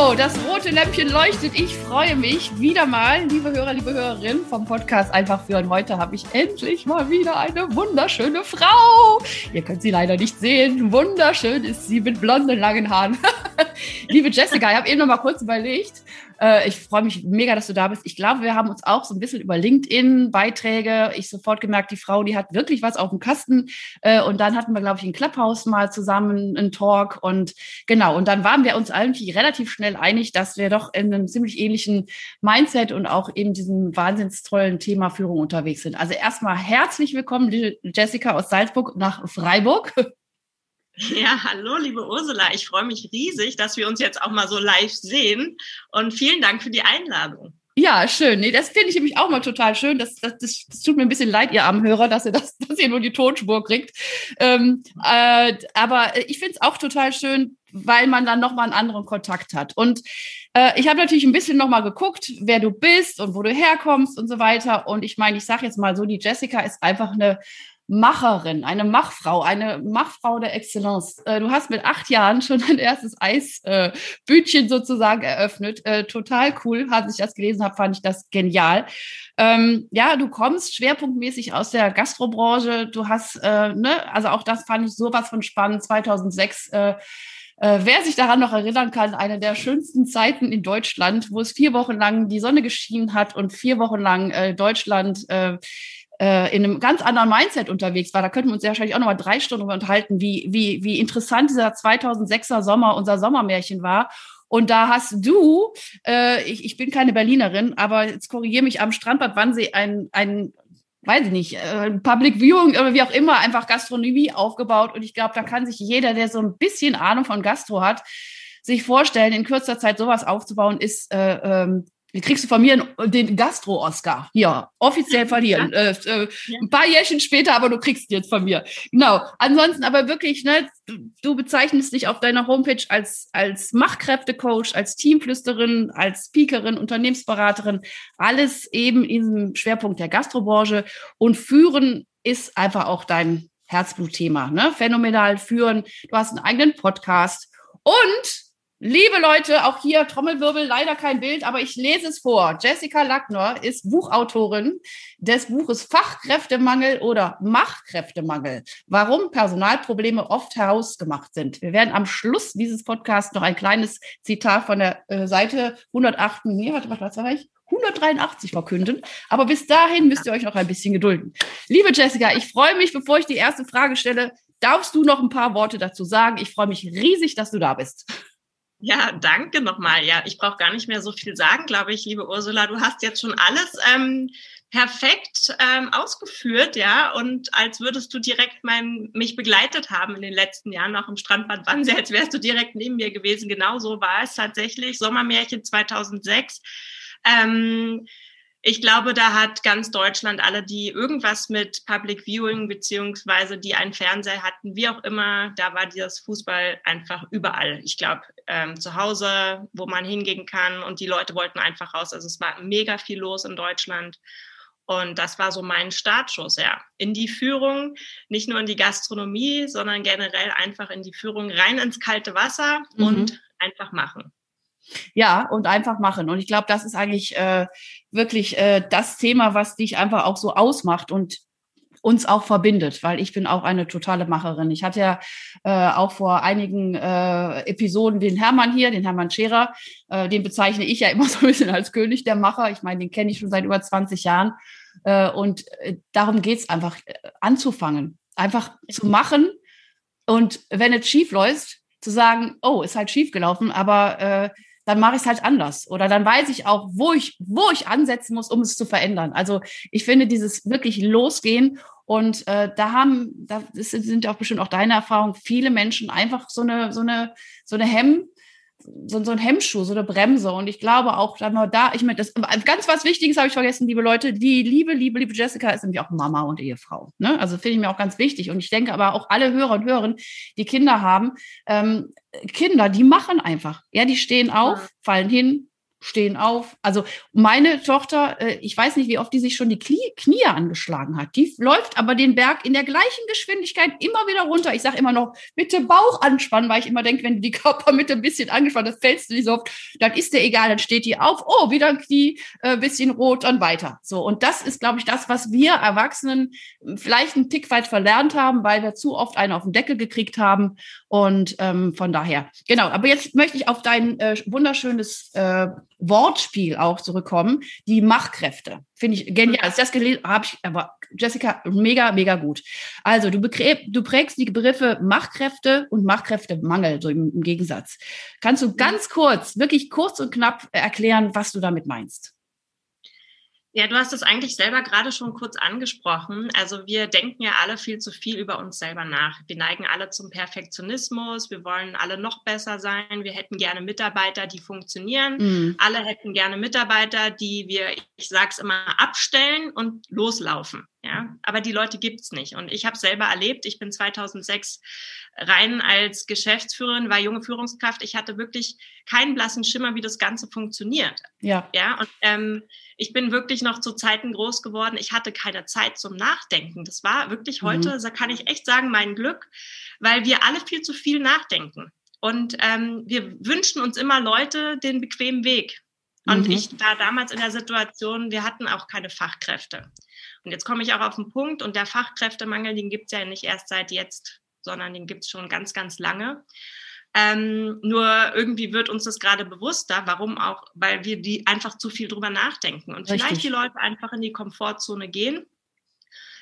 Das rote Lämpchen leuchtet. Ich freue mich wieder mal, liebe Hörer, liebe Hörerinnen vom Podcast Einfach führen. Heute habe ich endlich mal wieder eine wunderschöne Frau. Ihr könnt sie leider nicht sehen. Wunderschön ist sie mit blonden, langen Haaren. liebe Jessica, ich habe eben noch mal kurz überlegt, äh, ich freue mich mega, dass du da bist. Ich glaube, wir haben uns auch so ein bisschen über LinkedIn-Beiträge, ich sofort gemerkt, die Frau, die hat wirklich was auf dem Kasten. Äh, und dann hatten wir, glaube ich, ein Clubhouse mal zusammen, einen Talk. Und genau, und dann waren wir uns eigentlich relativ schnell einig, dass wir doch in einem ziemlich ähnlichen Mindset und auch in diesem wahnsinns tollen Thema Führung unterwegs sind. Also erstmal herzlich willkommen, Jessica aus Salzburg nach Freiburg. Ja, hallo, liebe Ursula. Ich freue mich riesig, dass wir uns jetzt auch mal so live sehen. Und vielen Dank für die Einladung. Ja, schön. Nee, das finde ich nämlich auch mal total schön. Das, das, das, das, tut mir ein bisschen leid, ihr armen Hörer, dass ihr, das, dass ihr nur die Tonspur kriegt. Ähm, äh, aber ich finde es auch total schön, weil man dann nochmal einen anderen Kontakt hat. Und äh, ich habe natürlich ein bisschen nochmal geguckt, wer du bist und wo du herkommst und so weiter. Und ich meine, ich sage jetzt mal so, die Jessica ist einfach eine Macherin, eine Machfrau, eine Machfrau der Excellence. Äh, du hast mit acht Jahren schon dein erstes Eisbütchen sozusagen eröffnet. Äh, total cool. Als ich das gelesen habe, fand ich das genial. Ähm, ja, du kommst schwerpunktmäßig aus der Gastrobranche. Du hast, äh, ne, also auch das fand ich sowas von spannend. 2006 äh, wer sich daran noch erinnern kann, eine der schönsten Zeiten in Deutschland, wo es vier Wochen lang die Sonne geschienen hat und vier Wochen lang äh, Deutschland äh, äh, in einem ganz anderen Mindset unterwegs war. Da könnten wir uns ja wahrscheinlich auch noch mal drei Stunden unterhalten, wie, wie, wie interessant dieser 2006er Sommer, unser Sommermärchen war. Und da hast du, äh, ich, ich bin keine Berlinerin, aber jetzt korrigiere mich am Strandbad Wannsee ein, ein weiß ich nicht, äh, Public Viewing oder wie auch immer, einfach Gastronomie aufgebaut. Und ich glaube, da kann sich jeder, der so ein bisschen Ahnung von Gastro hat, sich vorstellen, in kürzer Zeit sowas aufzubauen, ist äh, ähm, wie kriegst du von mir den Gastro-Oscar. Hier, offiziell verlieren. Ja. Äh, äh, ja. Ein paar Jährchen später, aber du kriegst jetzt von mir. Genau. Ansonsten aber wirklich, ne, du, du bezeichnest dich auf deiner Homepage als, als Machkräftecoach, als Teamflüsterin, als Speakerin, Unternehmensberaterin. Alles eben in diesem Schwerpunkt der Gastrobranche. Und führen ist einfach auch dein Herzblutthema. Ne? Phänomenal führen. Du hast einen eigenen Podcast. Und Liebe Leute, auch hier Trommelwirbel, leider kein Bild, aber ich lese es vor. Jessica Lackner ist Buchautorin des Buches Fachkräftemangel oder Machkräftemangel. Warum Personalprobleme oft herausgemacht sind. Wir werden am Schluss dieses Podcasts noch ein kleines Zitat von der äh, Seite 108, nee, warte, was sag ich? 183 verkünden. Aber bis dahin müsst ihr euch noch ein bisschen gedulden. Liebe Jessica, ich freue mich, bevor ich die erste Frage stelle, darfst du noch ein paar Worte dazu sagen? Ich freue mich riesig, dass du da bist. Ja, danke nochmal. Ja, ich brauche gar nicht mehr so viel sagen, glaube ich, liebe Ursula. Du hast jetzt schon alles ähm, perfekt ähm, ausgeführt, ja, und als würdest du direkt mein, mich begleitet haben in den letzten Jahren, auch im Strandbad Wannsee, als wärst du direkt neben mir gewesen. Genau so war es tatsächlich. Sommermärchen 2006. Ähm, ich glaube, da hat ganz Deutschland alle, die irgendwas mit Public Viewing beziehungsweise die einen Fernseher hatten, wie auch immer, da war dieses Fußball einfach überall. Ich glaube, ähm, zu Hause, wo man hingehen kann und die Leute wollten einfach raus. Also es war mega viel los in Deutschland. Und das war so mein Startschuss, ja. In die Führung, nicht nur in die Gastronomie, sondern generell einfach in die Führung rein ins kalte Wasser mhm. und einfach machen. Ja, und einfach machen. Und ich glaube, das ist eigentlich äh, wirklich äh, das Thema, was dich einfach auch so ausmacht und uns auch verbindet, weil ich bin auch eine totale Macherin. Ich hatte ja äh, auch vor einigen äh, Episoden den Hermann hier, den Hermann Scherer, äh, den bezeichne ich ja immer so ein bisschen als König der Macher. Ich meine, den kenne ich schon seit über 20 Jahren. Äh, und äh, darum geht's einfach, äh, anzufangen, einfach zu machen. Und wenn es schief läuft, zu sagen, oh, ist halt schief gelaufen, aber äh, dann mache ich es halt anders. Oder dann weiß ich auch, wo ich, wo ich ansetzen muss, um es zu verändern. Also ich finde dieses wirklich losgehen und äh, da haben, da sind auch bestimmt auch deine Erfahrungen, viele Menschen einfach so eine, so eine, so eine Hemm, so, so ein Hemmschuh, so eine Bremse. Und ich glaube auch, da, ich meine, das ganz was Wichtiges habe ich vergessen, liebe Leute. Die liebe, liebe, liebe Jessica ist nämlich auch Mama und Ehefrau. Ne? Also finde ich mir auch ganz wichtig. Und ich denke aber auch alle Hörer und Hörerinnen, die Kinder haben, ähm, Kinder, die machen einfach. Ja, die stehen auf, fallen hin, stehen auf. Also meine Tochter, äh, ich weiß nicht, wie oft die sich schon die Knie, angeschlagen hat. Die läuft aber den Berg in der gleichen Geschwindigkeit immer wieder runter. Ich sage immer noch, bitte Bauch anspannen, weil ich immer denke, wenn du die Körpermitte ein bisschen angespannt hast, fällst du nicht so oft, dann ist der egal, dann steht die auf, oh, wieder ein Knie, äh, bisschen rot, dann weiter. So, und das ist, glaube ich, das, was wir Erwachsenen vielleicht einen Tick weit verlernt haben, weil wir zu oft einen auf den Deckel gekriegt haben. Und ähm, von daher, genau. Aber jetzt möchte ich auf dein äh, wunderschönes äh, Wortspiel auch zurückkommen. Die Machtkräfte. Finde ich genial. Als das gelesen habe ich, aber Jessica, mega, mega gut. Also du, du prägst die Begriffe Machtkräfte und Machtkräftemangel, so im, im Gegensatz. Kannst du ganz kurz, wirklich kurz und knapp erklären, was du damit meinst? Ja, du hast es eigentlich selber gerade schon kurz angesprochen. Also wir denken ja alle viel zu viel über uns selber nach. Wir neigen alle zum Perfektionismus. Wir wollen alle noch besser sein. Wir hätten gerne Mitarbeiter, die funktionieren. Mhm. Alle hätten gerne Mitarbeiter, die wir, ich sage es immer, abstellen und loslaufen. Ja, aber die Leute gibt's nicht. Und ich habe selber erlebt. Ich bin 2006 rein als Geschäftsführerin, war junge Führungskraft. Ich hatte wirklich keinen blassen Schimmer, wie das Ganze funktioniert. Ja. Ja. Und ähm, ich bin wirklich noch zu Zeiten groß geworden. Ich hatte keine Zeit zum Nachdenken. Das war wirklich mhm. heute, mhm. da kann ich echt sagen, mein Glück, weil wir alle viel zu viel nachdenken. Und ähm, wir wünschen uns immer Leute den bequemen Weg. Und mhm. ich war damals in der Situation, wir hatten auch keine Fachkräfte. Und jetzt komme ich auch auf den Punkt und der Fachkräftemangel, den gibt es ja nicht erst seit jetzt, sondern den gibt es schon ganz, ganz lange. Ähm, nur irgendwie wird uns das gerade bewusster. Warum auch? Weil wir die einfach zu viel drüber nachdenken und Richtig. vielleicht die Leute einfach in die Komfortzone gehen.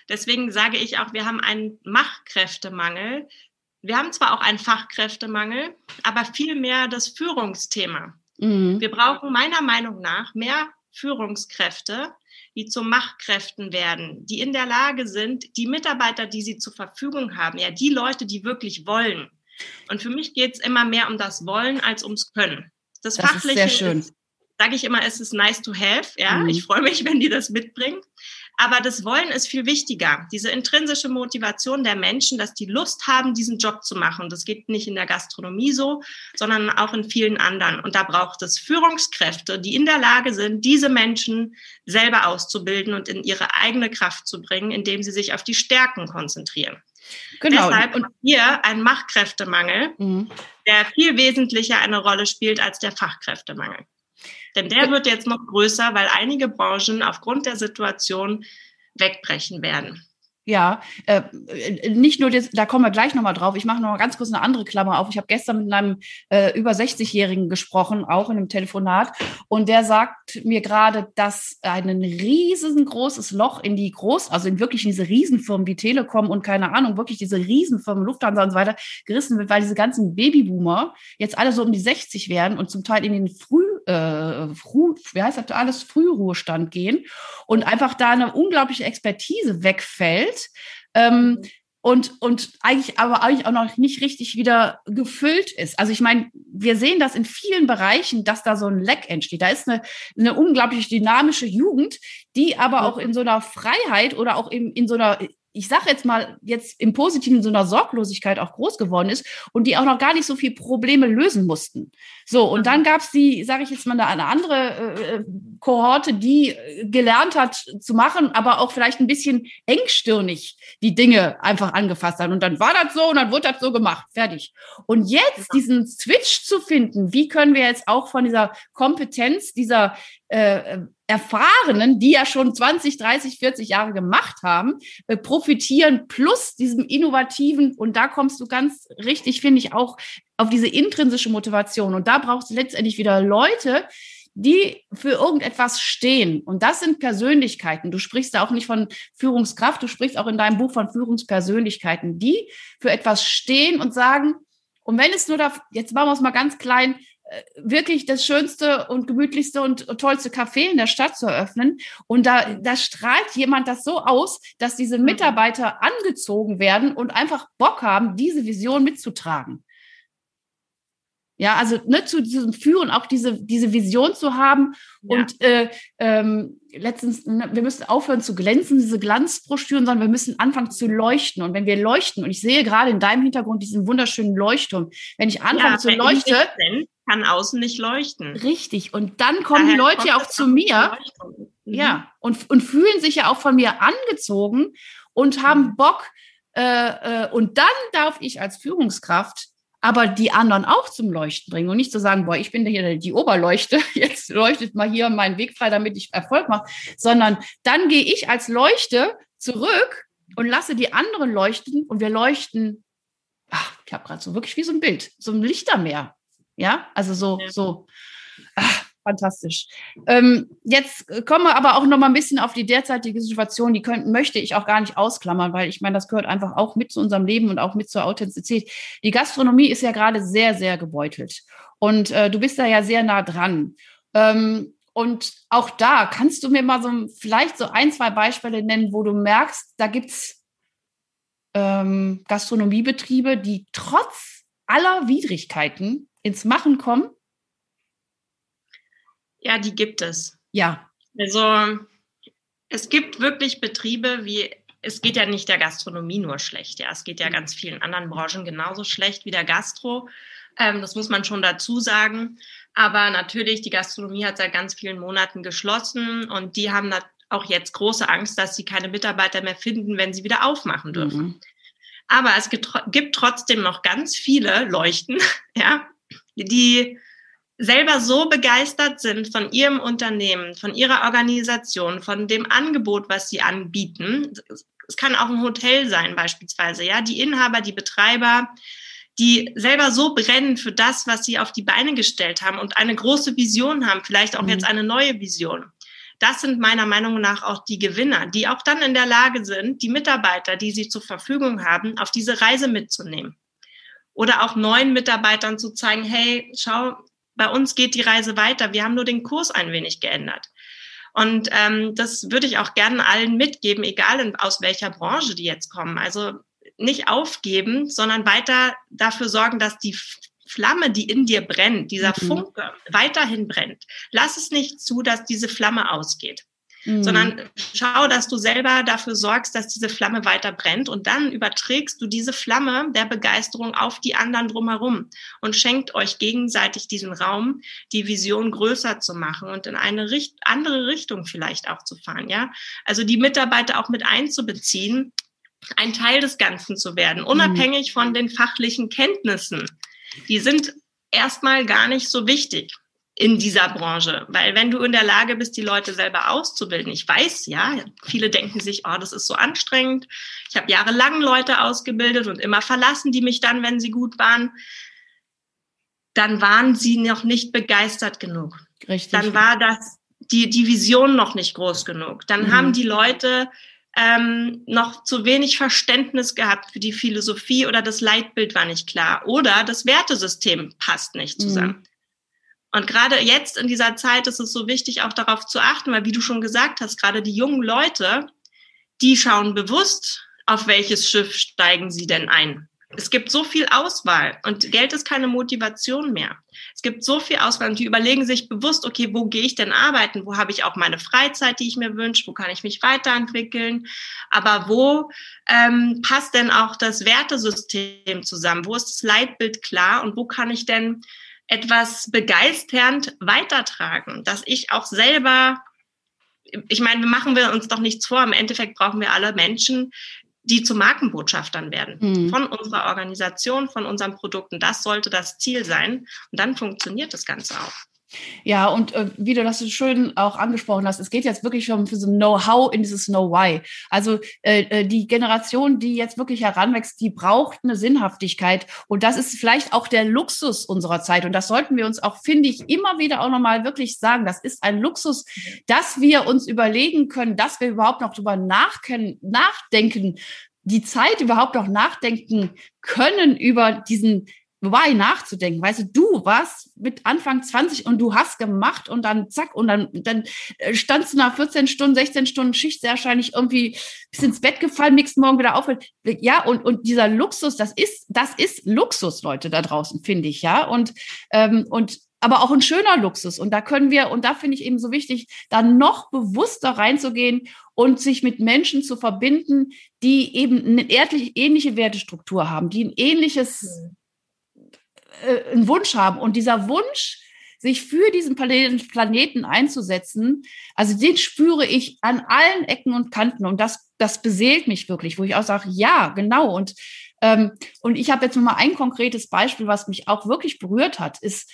Deswegen sage ich auch, wir haben einen Machkräftemangel. Wir haben zwar auch einen Fachkräftemangel, aber viel mehr das Führungsthema. Mhm. Wir brauchen meiner Meinung nach mehr Führungskräfte, die zu Machtkräften werden, die in der Lage sind, die Mitarbeiter, die sie zur Verfügung haben, ja, die Leute, die wirklich wollen. Und für mich geht es immer mehr um das Wollen als ums Können. Das, das Fachliche ist sehr schön. Sage ich immer, es ist nice to have. Ja, mhm. ich freue mich, wenn die das mitbringen. Aber das Wollen ist viel wichtiger. Diese intrinsische Motivation der Menschen, dass die Lust haben, diesen Job zu machen. Das geht nicht in der Gastronomie so, sondern auch in vielen anderen. Und da braucht es Führungskräfte, die in der Lage sind, diese Menschen selber auszubilden und in ihre eigene Kraft zu bringen, indem sie sich auf die Stärken konzentrieren. Genau. Deshalb und hier ein Machtkräftemangel, mhm. der viel wesentlicher eine Rolle spielt als der Fachkräftemangel. Denn der wird jetzt noch größer, weil einige Branchen aufgrund der Situation wegbrechen werden. Ja, äh, nicht nur das, da kommen wir gleich nochmal drauf. Ich mache noch mal ganz kurz eine andere Klammer auf. Ich habe gestern mit einem äh, über 60-Jährigen gesprochen, auch in einem Telefonat, und der sagt mir gerade, dass ein riesengroßes Loch in die Groß, also in wirklich diese Riesenfirmen wie Telekom und keine Ahnung, wirklich diese Riesenfirmen, Lufthansa und so weiter, gerissen wird, weil diese ganzen Babyboomer jetzt alle so um die 60 werden und zum Teil in den Früh äh, früh, wie heißt das alles, Frühruhestand gehen und einfach da eine unglaubliche Expertise wegfällt. Ähm, mhm. und, und eigentlich aber eigentlich auch noch nicht richtig wieder gefüllt ist. Also ich meine, wir sehen das in vielen Bereichen, dass da so ein Leck entsteht. Da ist eine, eine unglaublich dynamische Jugend, die aber auch in so einer Freiheit oder auch in, in so einer ich sage jetzt mal, jetzt im Positiven so einer Sorglosigkeit auch groß geworden ist und die auch noch gar nicht so viel Probleme lösen mussten. So, und dann gab es die, sage ich jetzt mal, eine, andere äh, Kohorte, die äh, gelernt hat zu machen, aber auch vielleicht ein bisschen engstirnig die Dinge einfach angefasst hat. Und dann war das so und dann wurde das so gemacht. Fertig. Und jetzt diesen Switch zu finden, wie können wir jetzt auch von dieser Kompetenz, dieser äh, Erfahrenen, die ja schon 20, 30, 40 Jahre gemacht haben, äh, profitieren, plus diesem innovativen, und da kommst du ganz richtig, finde ich, auch auf diese intrinsische Motivation. Und da brauchst du letztendlich wieder Leute, die für irgendetwas stehen. Und das sind Persönlichkeiten. Du sprichst da auch nicht von Führungskraft, du sprichst auch in deinem Buch von Führungspersönlichkeiten, die für etwas stehen und sagen, und wenn es nur da, jetzt machen wir es mal ganz klein, wirklich das schönste und gemütlichste und tollste Café in der Stadt zu eröffnen. Und da, da strahlt jemand das so aus, dass diese mhm. Mitarbeiter angezogen werden und einfach Bock haben, diese Vision mitzutragen. Ja, also ne, zu diesem Führen auch diese, diese Vision zu haben. Ja. Und äh, ähm, letztens, ne, wir müssen aufhören zu glänzen, diese Glanzbroschüren, sondern wir müssen anfangen zu leuchten. Und wenn wir leuchten, und ich sehe gerade in deinem Hintergrund diesen wunderschönen Leuchtturm, wenn ich anfange ja, zu leuchten, kann außen nicht leuchten. Richtig. Und dann kommen Daher die Leute ja auch zu mir. Mhm. Ja, und, und fühlen sich ja auch von mir angezogen und haben mhm. Bock. Äh, äh, und dann darf ich als Führungskraft aber die anderen auch zum Leuchten bringen und nicht zu sagen, boah, ich bin hier die Oberleuchte, jetzt leuchtet mal hier meinen Weg frei, damit ich Erfolg mache, sondern dann gehe ich als Leuchte zurück und lasse die anderen leuchten und wir leuchten, ach, ich habe gerade so wirklich wie so ein Bild, so ein Lichtermeer. Ja, also so, ja. so, ach, fantastisch. Ähm, jetzt kommen wir aber auch noch mal ein bisschen auf die derzeitige Situation. Die können, möchte ich auch gar nicht ausklammern, weil ich meine, das gehört einfach auch mit zu unserem Leben und auch mit zur Authentizität. Die Gastronomie ist ja gerade sehr, sehr gebeutelt. Und äh, du bist da ja sehr nah dran. Ähm, und auch da kannst du mir mal so vielleicht so ein, zwei Beispiele nennen, wo du merkst, da gibt's ähm, Gastronomiebetriebe, die trotz aller Widrigkeiten ins Machen kommen ja, die gibt es. Ja. Also es gibt wirklich Betriebe wie, es geht ja nicht der Gastronomie nur schlecht, ja, es geht ja ganz vielen anderen Branchen genauso schlecht wie der Gastro. Ähm, das muss man schon dazu sagen. Aber natürlich, die Gastronomie hat seit ganz vielen Monaten geschlossen und die haben auch jetzt große Angst, dass sie keine Mitarbeiter mehr finden, wenn sie wieder aufmachen dürfen. Mhm. Aber es gibt, gibt trotzdem noch ganz viele Leuchten, ja, die selber so begeistert sind von ihrem Unternehmen, von ihrer Organisation, von dem Angebot, was sie anbieten. Es kann auch ein Hotel sein beispielsweise, ja, die Inhaber, die Betreiber, die selber so brennen für das, was sie auf die Beine gestellt haben und eine große Vision haben, vielleicht auch mhm. jetzt eine neue Vision. Das sind meiner Meinung nach auch die Gewinner, die auch dann in der Lage sind, die Mitarbeiter, die sie zur Verfügung haben, auf diese Reise mitzunehmen. Oder auch neuen Mitarbeitern zu zeigen, hey, schau, bei uns geht die Reise weiter. Wir haben nur den Kurs ein wenig geändert. Und ähm, das würde ich auch gerne allen mitgeben, egal in, aus welcher Branche die jetzt kommen. Also nicht aufgeben, sondern weiter dafür sorgen, dass die Flamme, die in dir brennt, dieser mhm. Funke weiterhin brennt. Lass es nicht zu, dass diese Flamme ausgeht mhm. sondern schau, dass du selber dafür sorgst, dass diese Flamme weiter brennt und dann überträgst du diese Flamme der Begeisterung auf die anderen drumherum und schenkt euch gegenseitig diesen Raum, die Vision größer zu machen und in eine Richt andere Richtung vielleicht auch zu fahren, ja? Also die Mitarbeiter auch mit einzubeziehen, ein Teil des Ganzen zu werden, unabhängig mhm. von den fachlichen Kenntnissen. Die sind erstmal gar nicht so wichtig in dieser Branche. Weil wenn du in der Lage bist, die Leute selber auszubilden, ich weiß ja, viele denken sich, oh, das ist so anstrengend. Ich habe jahrelang Leute ausgebildet und immer verlassen die mich dann, wenn sie gut waren. Dann waren sie noch nicht begeistert genug. Richtig. Dann war das die, die Vision noch nicht groß genug. Dann mhm. haben die Leute ähm, noch zu wenig Verständnis gehabt für die Philosophie oder das Leitbild war nicht klar oder das Wertesystem passt nicht zusammen. Mhm. Und gerade jetzt in dieser Zeit ist es so wichtig, auch darauf zu achten, weil wie du schon gesagt hast, gerade die jungen Leute, die schauen bewusst, auf welches Schiff steigen sie denn ein. Es gibt so viel Auswahl und Geld ist keine Motivation mehr. Es gibt so viel Auswahl und die überlegen sich bewusst, okay, wo gehe ich denn arbeiten? Wo habe ich auch meine Freizeit, die ich mir wünsche? Wo kann ich mich weiterentwickeln? Aber wo ähm, passt denn auch das Wertesystem zusammen? Wo ist das Leitbild klar und wo kann ich denn etwas begeisternd weitertragen, dass ich auch selber, ich meine, machen wir uns doch nichts vor, im Endeffekt brauchen wir alle Menschen, die zu Markenbotschaftern werden mhm. von unserer Organisation, von unseren Produkten. Das sollte das Ziel sein und dann funktioniert das Ganze auch. Ja, und äh, wie du das so schön auch angesprochen hast, es geht jetzt wirklich schon für so ein Know-how in dieses Know-why. Also äh, äh, die Generation, die jetzt wirklich heranwächst, die braucht eine Sinnhaftigkeit. Und das ist vielleicht auch der Luxus unserer Zeit. Und das sollten wir uns auch, finde ich, immer wieder auch nochmal wirklich sagen. Das ist ein Luxus, dass wir uns überlegen können, dass wir überhaupt noch drüber nachdenken, die Zeit überhaupt noch nachdenken können über diesen Why nachzudenken. Weißt du, du warst mit Anfang 20 und du hast gemacht und dann zack und dann, dann äh, standst du nach 14 Stunden, 16 Stunden Schicht sehr wahrscheinlich irgendwie bis ins Bett gefallen, nächsten Morgen wieder auf. Ja, und, und dieser Luxus, das ist, das ist Luxus, Leute da draußen, finde ich, ja. Und, ähm, und aber auch ein schöner Luxus. Und da können wir, und da finde ich eben so wichtig, da noch bewusster reinzugehen und sich mit Menschen zu verbinden, die eben eine ähnliche Wertestruktur haben, die ein ähnliches, mhm äh, einen Wunsch haben. Und dieser Wunsch, sich für diesen Planeten einzusetzen, also den spüre ich an allen Ecken und Kanten. Und das, das beseelt mich wirklich, wo ich auch sage, ja, genau. Und, ähm, und ich habe jetzt noch mal ein konkretes Beispiel, was mich auch wirklich berührt hat, ist,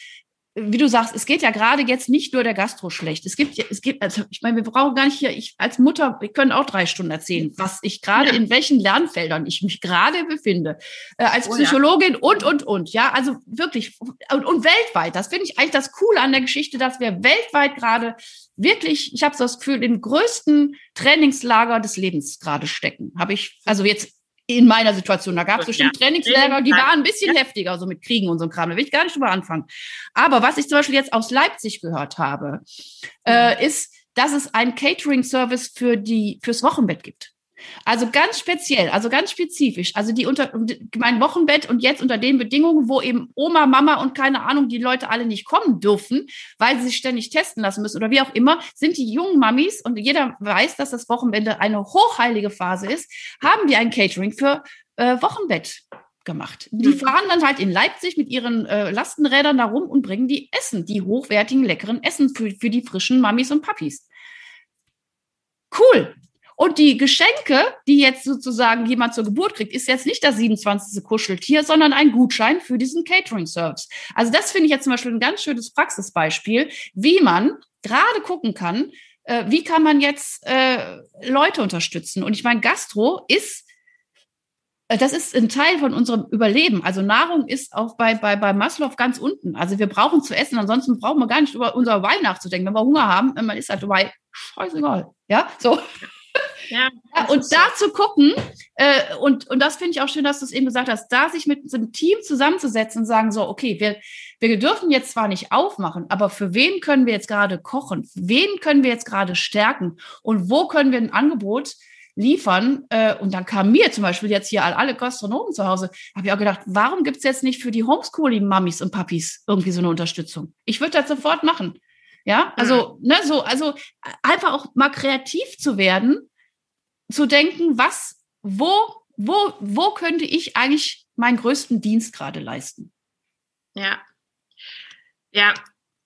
wie du sagst, es geht ja gerade jetzt nicht nur der Gastro schlecht. Es gibt, es gibt, also ich meine, wir brauchen gar nicht hier, ich als Mutter, wir können auch drei Stunden erzählen, was ich gerade, ja. in welchen Lernfeldern ich mich gerade befinde, äh, als oh, Psychologin ja. und, und, und, ja, also wirklich, und, und weltweit. Das finde ich eigentlich das Coole an der Geschichte, dass wir weltweit gerade wirklich, ich habe so das Gefühl, im größten Trainingslager des Lebens gerade stecken. Habe ich, also jetzt in meiner Situation. Da gab es bestimmt ja. Trainingslager, die waren ein bisschen ja. heftiger, so mit Kriegen und so Kram. Da will ich gar nicht drüber anfangen. Aber was ich zum Beispiel jetzt aus Leipzig gehört habe, äh, mhm. ist, dass es einen Catering-Service für die, fürs Wochenbett gibt. Also ganz speziell, also ganz spezifisch. Also die unter mein Wochenbett und jetzt unter den Bedingungen, wo eben Oma, Mama und keine Ahnung, die Leute alle nicht kommen dürfen, weil sie sich ständig testen lassen müssen oder wie auch immer, sind die jungen Mamis und jeder weiß, dass das Wochenbett eine hochheilige Phase ist, haben die ein Catering für äh, Wochenbett gemacht. Die mhm. fahren dann halt in Leipzig mit ihren äh, Lastenrädern da rum und bringen die Essen, die hochwertigen, leckeren Essen für, für die frischen Mamis und Papis. Cool. Und die Geschenke, die jetzt sozusagen jemand zur Geburt kriegt, ist jetzt nicht das 27. Kuscheltier, sondern ein Gutschein für diesen Catering-Service. Also das finde ich jetzt zum Beispiel ein ganz schönes Praxisbeispiel, wie man gerade gucken kann, äh, wie kann man jetzt äh, Leute unterstützen. Und ich meine, Gastro ist äh, das ist ein Teil von unserem Überleben. Also Nahrung ist auch bei, bei, bei Maslow ganz unten. Also wir brauchen zu essen, ansonsten brauchen wir gar nicht über unser Wein nachzudenken. Wenn wir Hunger haben, man ist halt dabei, scheißegal. Ja, so. Ja, und da zu gucken, äh, und, und das finde ich auch schön, dass du es eben gesagt hast, da sich mit so einem Team zusammenzusetzen und sagen, so, okay, wir, wir dürfen jetzt zwar nicht aufmachen, aber für wen können wir jetzt gerade kochen? Wen können wir jetzt gerade stärken? Und wo können wir ein Angebot liefern? Äh, und dann kam mir zum Beispiel jetzt hier alle Gastronomen zu Hause, habe ich auch gedacht, warum gibt es jetzt nicht für die Homeschooling-Mammis und Papis irgendwie so eine Unterstützung? Ich würde das sofort machen. Ja, also, mhm. ne, so, also einfach auch mal kreativ zu werden zu denken, was, wo, wo, wo könnte ich eigentlich meinen größten Dienst gerade leisten? Ja. Ja.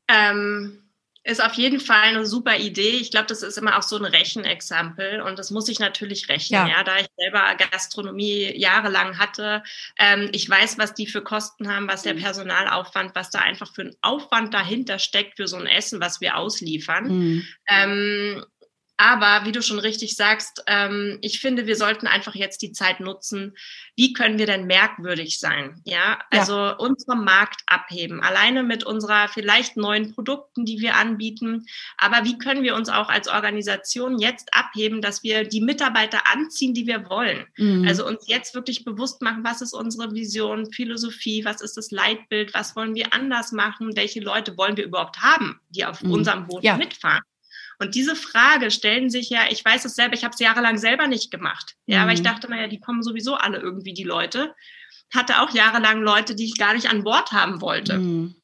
Ähm, ist auf jeden Fall eine super Idee. Ich glaube, das ist immer auch so ein Rechenexempel und das muss ich natürlich rechnen, ja. ja da ich selber Gastronomie jahrelang hatte. Ähm, ich weiß, was die für Kosten haben, was der mhm. Personalaufwand, was da einfach für ein Aufwand dahinter steckt für so ein Essen, was wir ausliefern. Mhm. Ähm, aber wie du schon richtig sagst, ähm, ich finde, wir sollten einfach jetzt die Zeit nutzen. Wie können wir denn merkwürdig sein? Ja, also ja. unseren Markt abheben, alleine mit unserer vielleicht neuen Produkten, die wir anbieten. Aber wie können wir uns auch als Organisation jetzt abheben, dass wir die Mitarbeiter anziehen, die wir wollen? Mhm. Also uns jetzt wirklich bewusst machen, was ist unsere Vision, Philosophie, was ist das Leitbild, was wollen wir anders machen, welche Leute wollen wir überhaupt haben, die auf mhm. unserem Boot ja. mitfahren? Und diese Frage stellen sich ja, ich weiß es selber, ich habe es jahrelang selber nicht gemacht. Ja, mhm. aber ich dachte, naja, die kommen sowieso alle irgendwie, die Leute. Hatte auch jahrelang Leute, die ich gar nicht an Bord haben wollte. Mhm.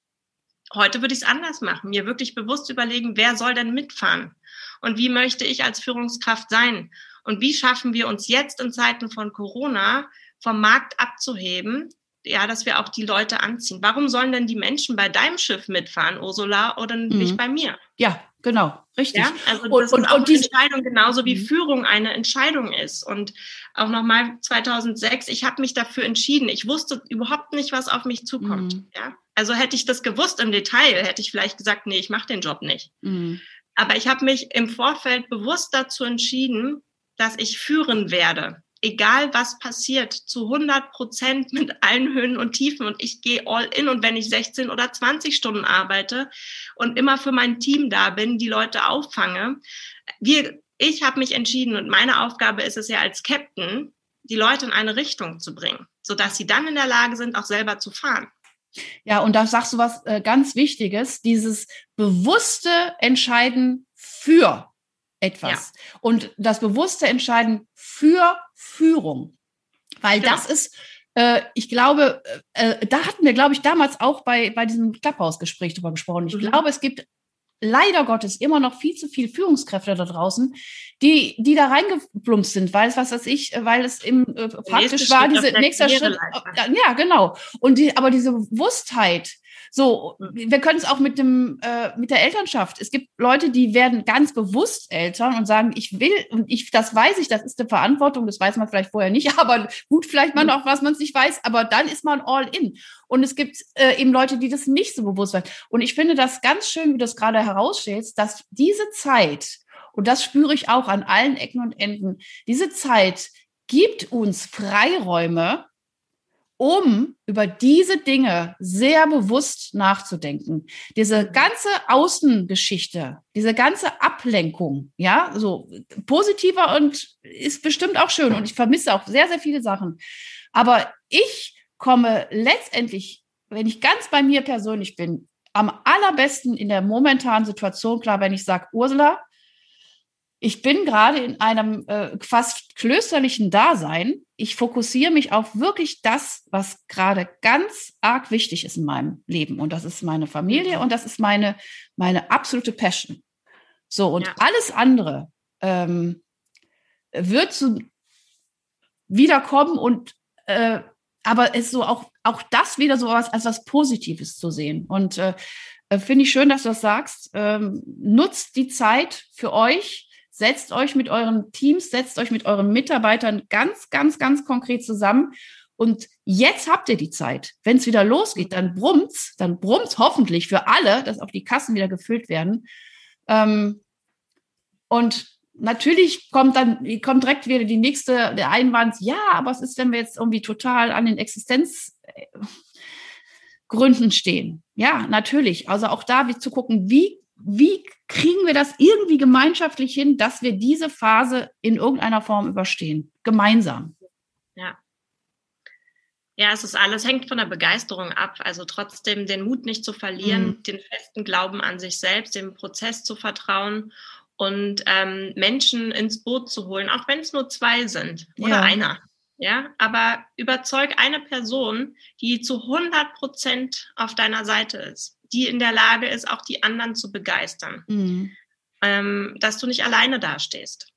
Heute würde ich es anders machen, mir wirklich bewusst überlegen, wer soll denn mitfahren? Und wie möchte ich als Führungskraft sein? Und wie schaffen wir uns jetzt in Zeiten von Corona vom Markt abzuheben, ja, dass wir auch die Leute anziehen. Warum sollen denn die Menschen bei deinem Schiff mitfahren, Ursula, oder mhm. nicht bei mir? Ja, genau, richtig. Ja, also das und, ist auch und die Entscheidung genauso wie mhm. Führung eine Entscheidung ist. Und auch nochmal 2006, ich habe mich dafür entschieden. Ich wusste überhaupt nicht, was auf mich zukommt. Mhm. Ja, also hätte ich das gewusst im Detail, hätte ich vielleicht gesagt, nee, ich mache den Job nicht. Mhm. Aber ich habe mich im Vorfeld bewusst dazu entschieden, dass ich führen werde egal was passiert, zu 100 Prozent mit allen Höhen und Tiefen und ich gehe all in und wenn ich 16 oder 20 Stunden arbeite und immer für mein Team da bin, die Leute auffange, wir, ich habe mich entschieden und meine Aufgabe ist es ja als Captain, die Leute in eine Richtung zu bringen, sodass sie dann in der Lage sind, auch selber zu fahren. Ja, und da sagst du was äh, ganz Wichtiges, dieses bewusste Entscheiden für etwas ja. und das bewusste Entscheiden für Führung. Weil genau. das ist, äh, ich glaube, äh, äh, da hatten wir, glaube ich, damals auch bei, bei diesem Klapphausgespräch drüber gesprochen. Ich mhm. glaube, es gibt leider Gottes immer noch viel zu viele Führungskräfte da draußen, die, die da reingeplumpst sind, weil es, was weiß ich, weil es im äh, praktisch war, diese nächster Schritt. Ja, genau. Und die, aber diese Bewusstheit, so, wir können es auch mit dem äh, mit der Elternschaft. Es gibt Leute, die werden ganz bewusst Eltern und sagen, ich will und ich, das weiß ich, das ist eine Verantwortung. Das weiß man vielleicht vorher nicht, aber gut, vielleicht man mhm. auch was man es nicht weiß. Aber dann ist man all in. Und es gibt äh, eben Leute, die das nicht so bewusst werden. Und ich finde das ganz schön, wie du das gerade herausstellst, dass diese Zeit und das spüre ich auch an allen Ecken und Enden. Diese Zeit gibt uns Freiräume, um über diese Dinge sehr bewusst nachzudenken. Diese ganze Außengeschichte, diese ganze Ablenkung, ja, so positiver und ist bestimmt auch schön und ich vermisse auch sehr, sehr viele Sachen. Aber ich komme letztendlich, wenn ich ganz bei mir persönlich bin, am allerbesten in der momentanen Situation klar, wenn ich sage, Ursula, ich bin gerade in einem äh, fast klösterlichen Dasein. Ich fokussiere mich auf wirklich das, was gerade ganz arg wichtig ist in meinem Leben. Und das ist meine Familie und das ist meine, meine absolute Passion. So, und ja. alles andere ähm, wird zu wiederkommen und äh, aber es so auch, auch das wieder so was als was Positives zu sehen. Und äh, äh finde ich schön, dass du das sagst. Ähm, nutzt die Zeit für euch Setzt euch mit euren Teams, setzt euch mit euren Mitarbeitern ganz, ganz, ganz konkret zusammen. Und jetzt habt ihr die Zeit. Wenn es wieder losgeht, dann brummt's, dann brummt's hoffentlich für alle, dass auch die Kassen wieder gefüllt werden. Ähm, und natürlich kommt dann, kommt direkt wieder die nächste, der Einwand, ja, aber was ist, wenn wir jetzt irgendwie total an den Existenzgründen stehen? Ja, natürlich. Also auch da wie zu gucken, wie wie kriegen wir das irgendwie gemeinschaftlich hin, dass wir diese Phase in irgendeiner Form überstehen? Gemeinsam. Ja. Ja, es ist alles, hängt von der Begeisterung ab. Also trotzdem den Mut nicht zu verlieren, mhm. den festen Glauben an sich selbst, dem Prozess zu vertrauen und ähm, Menschen ins Boot zu holen, auch wenn es nur zwei sind oder ja. einer. Ja, aber überzeug eine Person, die zu 100 Prozent auf deiner Seite ist die in der Lage ist, auch die anderen zu begeistern. Mhm. Ähm, dass du nicht alleine dastehst.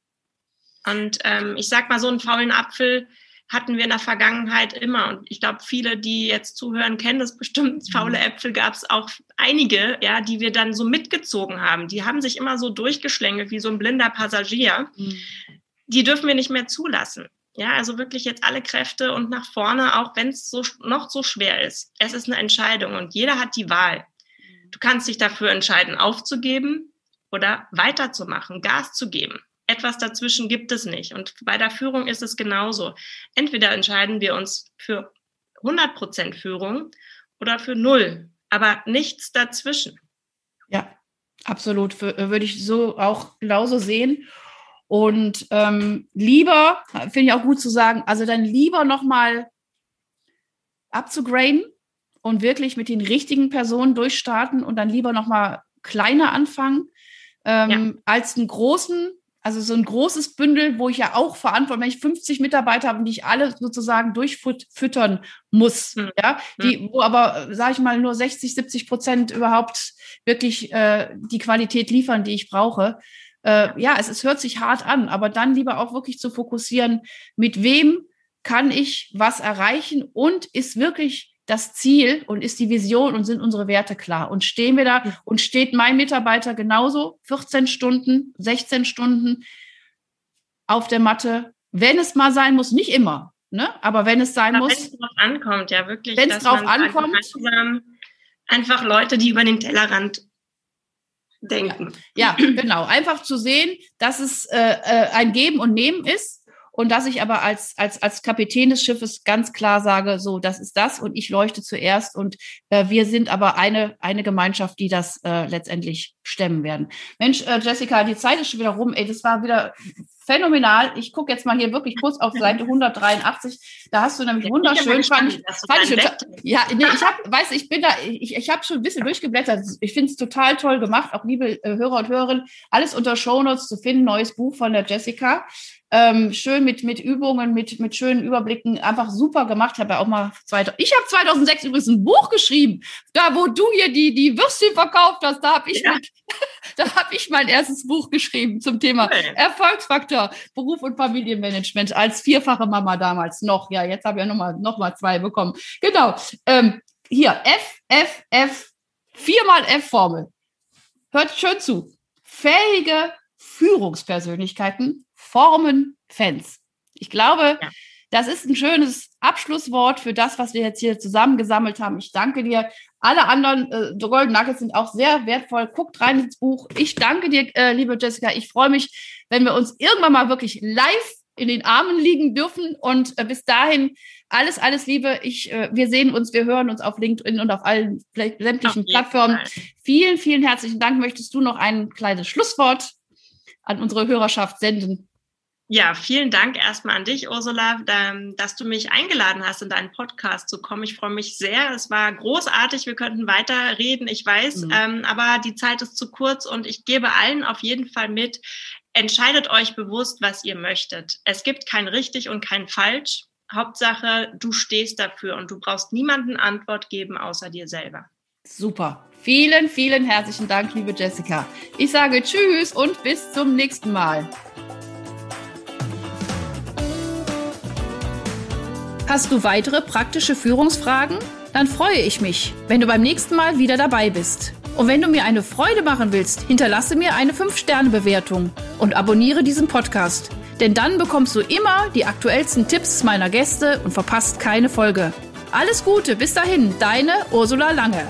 Und ähm, ich sag mal, so einen faulen Apfel hatten wir in der Vergangenheit immer. Und ich glaube, viele, die jetzt zuhören, kennen das bestimmt. Mhm. Faule Äpfel gab es auch einige, ja, die wir dann so mitgezogen haben. Die haben sich immer so durchgeschlängelt wie so ein blinder Passagier. Mhm. Die dürfen wir nicht mehr zulassen. Ja, also wirklich jetzt alle Kräfte und nach vorne, auch wenn es so, noch so schwer ist. Es ist eine Entscheidung und jeder hat die Wahl. Du kannst dich dafür entscheiden, aufzugeben oder weiterzumachen, Gas zu geben. Etwas dazwischen gibt es nicht. Und bei der Führung ist es genauso. Entweder entscheiden wir uns für 100 Prozent Führung oder für null, aber nichts dazwischen. Ja, absolut. Würde ich so auch genauso sehen. Und ähm, lieber, finde ich auch gut zu sagen, also dann lieber nochmal abzugraden, und wirklich mit den richtigen Personen durchstarten und dann lieber nochmal kleiner anfangen, ähm, ja. als einen großen, also so ein großes Bündel, wo ich ja auch verantwortlich, wenn ich 50 Mitarbeiter habe, die ich alle sozusagen durchfüttern muss, mhm. ja, die, mhm. wo aber, sage ich mal, nur 60, 70 Prozent überhaupt wirklich äh, die Qualität liefern, die ich brauche. Äh, ja, es, es hört sich hart an, aber dann lieber auch wirklich zu fokussieren, mit wem kann ich was erreichen und ist wirklich das Ziel und ist die Vision und sind unsere Werte klar? Und stehen wir da und steht mein Mitarbeiter genauso 14 Stunden, 16 Stunden auf der Matte, wenn es mal sein muss, nicht immer, ne? aber wenn es sein ja, muss. Wenn es drauf ankommt, ja wirklich. Wenn es drauf ankommt. Einfach Leute, die über den Tellerrand denken. Ja, ja, genau. Einfach zu sehen, dass es äh, äh ein Geben und Nehmen ist und dass ich aber als, als, als Kapitän des Schiffes ganz klar sage, so, das ist das und ich leuchte zuerst und äh, wir sind aber eine, eine Gemeinschaft, die das äh, letztendlich stemmen werden. Mensch, äh, Jessica, die Zeit ist schon wieder rum. Ey, das war wieder phänomenal. Ich gucke jetzt mal hier wirklich kurz auf Seite 183. Da hast du nämlich wunderschön. Fand ich, fand ich total, ja, nee, ich habe, weiß, ich bin da, ich, ich habe schon ein bisschen durchgeblättert. Ich finde es total toll gemacht. Auch liebe äh, Hörer und Hörerinnen, alles unter Shownotes zu finden. Neues Buch von der Jessica ähm, schön mit, mit Übungen, mit, mit schönen Überblicken, einfach super gemacht. Ich habe ja auch mal, zwei, ich habe 2006 übrigens ein Buch geschrieben, da wo du hier die, die Würstchen verkauft hast, da habe ich, ja. Da hab ich mein erstes Buch geschrieben zum Thema okay. Erfolgsfaktor, Beruf und Familienmanagement als vierfache Mama damals noch. Ja, jetzt habe ich ja nochmal noch mal zwei bekommen. Genau. Ähm, hier, F, F, F, viermal F-Formel. Hört schön zu. Fähige Führungspersönlichkeiten formen Fans. Ich glaube, ja. Das ist ein schönes Abschlusswort für das, was wir jetzt hier zusammengesammelt haben. Ich danke dir. Alle anderen äh, Golden Nuggets sind auch sehr wertvoll. Guckt rein ins Buch. Ich danke dir, äh, liebe Jessica. Ich freue mich, wenn wir uns irgendwann mal wirklich live in den Armen liegen dürfen. Und äh, bis dahin alles, alles Liebe. Ich, äh, wir sehen uns, wir hören uns auf LinkedIn und auf allen sämtlichen Plattformen. Fall. Vielen, vielen herzlichen Dank. Möchtest du noch ein kleines Schlusswort an unsere Hörerschaft senden? Ja, vielen Dank erstmal an dich, Ursula, dass du mich eingeladen hast, in deinen Podcast zu kommen. Ich freue mich sehr. Es war großartig. Wir könnten weiter reden, ich weiß, mhm. ähm, aber die Zeit ist zu kurz und ich gebe allen auf jeden Fall mit, entscheidet euch bewusst, was ihr möchtet. Es gibt kein richtig und kein falsch. Hauptsache, du stehst dafür und du brauchst niemanden Antwort geben außer dir selber. Super. Vielen, vielen herzlichen Dank, liebe Jessica. Ich sage Tschüss und bis zum nächsten Mal. Hast du weitere praktische Führungsfragen? Dann freue ich mich, wenn du beim nächsten Mal wieder dabei bist. Und wenn du mir eine Freude machen willst, hinterlasse mir eine 5-Sterne-Bewertung und abonniere diesen Podcast. Denn dann bekommst du immer die aktuellsten Tipps meiner Gäste und verpasst keine Folge. Alles Gute, bis dahin, deine Ursula Lange.